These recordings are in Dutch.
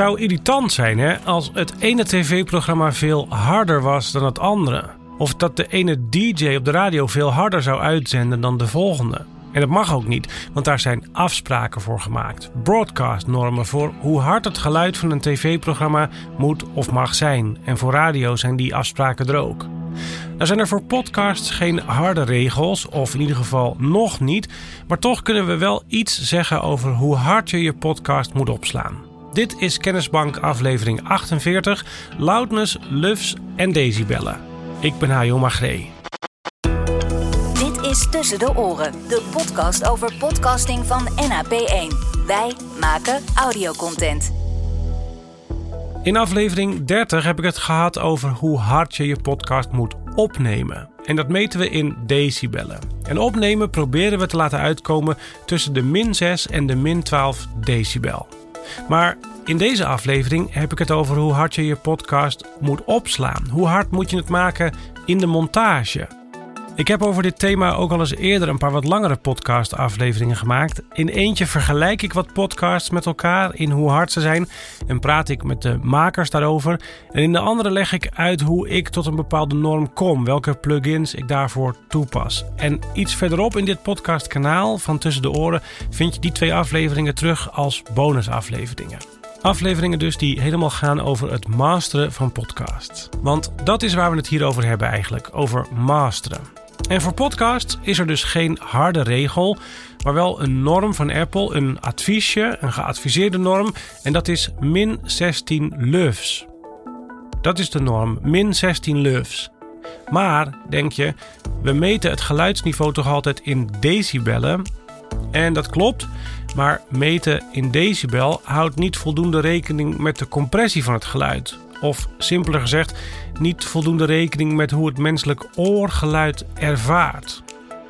zou irritant zijn hè, als het ene tv-programma veel harder was dan het andere. Of dat de ene DJ op de radio veel harder zou uitzenden dan de volgende. En dat mag ook niet, want daar zijn afspraken voor gemaakt. Broadcast-normen voor hoe hard het geluid van een tv-programma moet of mag zijn. En voor radio zijn die afspraken er ook. Nou zijn er voor podcasts geen harde regels, of in ieder geval nog niet. Maar toch kunnen we wel iets zeggen over hoe hard je je podcast moet opslaan. Dit is Kennisbank aflevering 48, Loudness, Lufs en Decibellen. Ik ben Hajo Magree. Dit is Tussen de Oren, de podcast over podcasting van NAP1. Wij maken audiocontent. In aflevering 30 heb ik het gehad over hoe hard je je podcast moet opnemen. En dat meten we in decibellen. En opnemen proberen we te laten uitkomen tussen de min 6 en de min 12 decibel. Maar in deze aflevering heb ik het over hoe hard je je podcast moet opslaan. Hoe hard moet je het maken in de montage? Ik heb over dit thema ook al eens eerder een paar wat langere podcast-afleveringen gemaakt. In eentje vergelijk ik wat podcasts met elkaar in hoe hard ze zijn en praat ik met de makers daarover. En in de andere leg ik uit hoe ik tot een bepaalde norm kom, welke plugins ik daarvoor toepas. En iets verderop in dit podcastkanaal van Tussen de Oren vind je die twee afleveringen terug als bonusafleveringen. Afleveringen dus die helemaal gaan over het masteren van podcasts. Want dat is waar we het hier over hebben eigenlijk, over masteren. En voor podcasts is er dus geen harde regel, maar wel een norm van Apple, een adviesje, een geadviseerde norm. En dat is min 16 lufs. Dat is de norm, min 16 lufs. Maar, denk je, we meten het geluidsniveau toch altijd in decibellen? En dat klopt, maar meten in decibel houdt niet voldoende rekening met de compressie van het geluid. Of simpeler gezegd, niet voldoende rekening met hoe het menselijk oor geluid ervaart.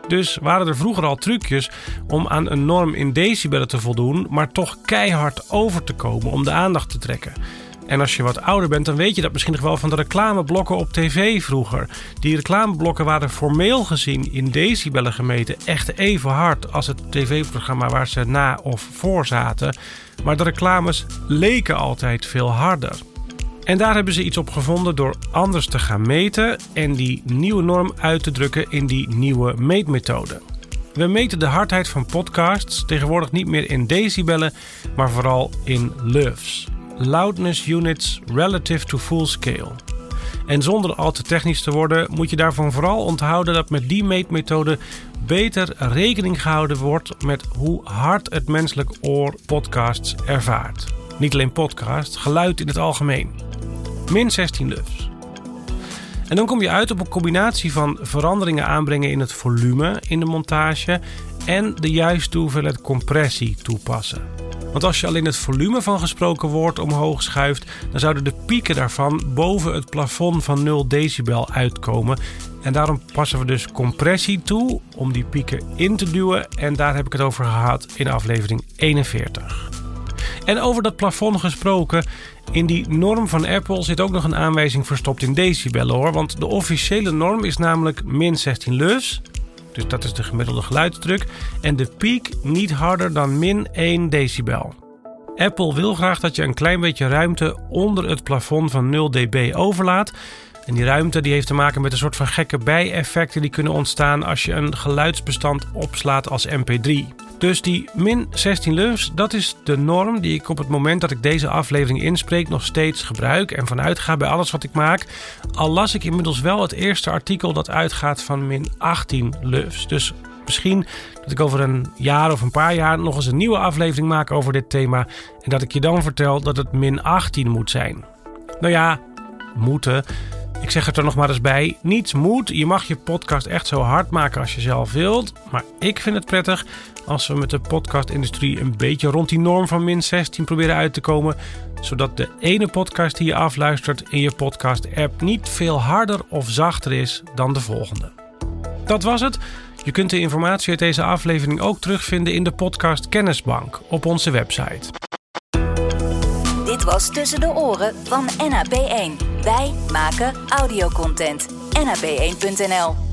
Dus waren er vroeger al trucjes om aan een norm in decibellen te voldoen, maar toch keihard over te komen om de aandacht te trekken. En als je wat ouder bent, dan weet je dat misschien nog wel van de reclameblokken op tv vroeger. Die reclameblokken waren formeel gezien in decibellen gemeten echt even hard als het tv-programma waar ze na of voor zaten. Maar de reclames leken altijd veel harder. En daar hebben ze iets op gevonden door anders te gaan meten en die nieuwe norm uit te drukken in die nieuwe meetmethode. We meten de hardheid van podcasts tegenwoordig niet meer in decibellen, maar vooral in lufs. Loudness Units Relative to Full Scale. En zonder al te technisch te worden, moet je daarvan vooral onthouden dat met die meetmethode beter rekening gehouden wordt met hoe hard het menselijk oor podcasts ervaart. Niet alleen podcasts, geluid in het algemeen min 16 lufs. En dan kom je uit op een combinatie van veranderingen aanbrengen in het volume in de montage en de juiste hoeveelheid compressie toepassen. Want als je alleen het volume van gesproken woord omhoog schuift, dan zouden de pieken daarvan boven het plafond van 0 decibel uitkomen. En daarom passen we dus compressie toe om die pieken in te duwen. En daar heb ik het over gehad in aflevering 41. En over dat plafond gesproken, in die norm van Apple zit ook nog een aanwijzing verstopt in decibellen hoor. Want de officiële norm is namelijk min 16 lus. Dus dat is de gemiddelde geluidsdruk. En de piek niet harder dan min 1 decibel. Apple wil graag dat je een klein beetje ruimte onder het plafond van 0 dB overlaat. En die ruimte die heeft te maken met een soort van gekke bijeffecten die kunnen ontstaan als je een geluidsbestand opslaat als MP3. Dus die min 16 lufs, dat is de norm die ik op het moment dat ik deze aflevering inspreek nog steeds gebruik en vanuit ga bij alles wat ik maak. Al las ik inmiddels wel het eerste artikel dat uitgaat van min 18 lufs. Dus misschien dat ik over een jaar of een paar jaar nog eens een nieuwe aflevering maak over dit thema en dat ik je dan vertel dat het min 18 moet zijn. Nou ja, moeten. Ik zeg het er nog maar eens bij. Niets moet. Je mag je podcast echt zo hard maken als je zelf wilt. Maar ik vind het prettig als we met de podcastindustrie een beetje rond die norm van min 16 proberen uit te komen. Zodat de ene podcast die je afluistert in je podcast-app niet veel harder of zachter is dan de volgende. Dat was het. Je kunt de informatie uit deze aflevering ook terugvinden in de podcast Kennisbank op onze website. Was Tussen de Oren van NAP1. Wij maken audiocontent. NAP1.nl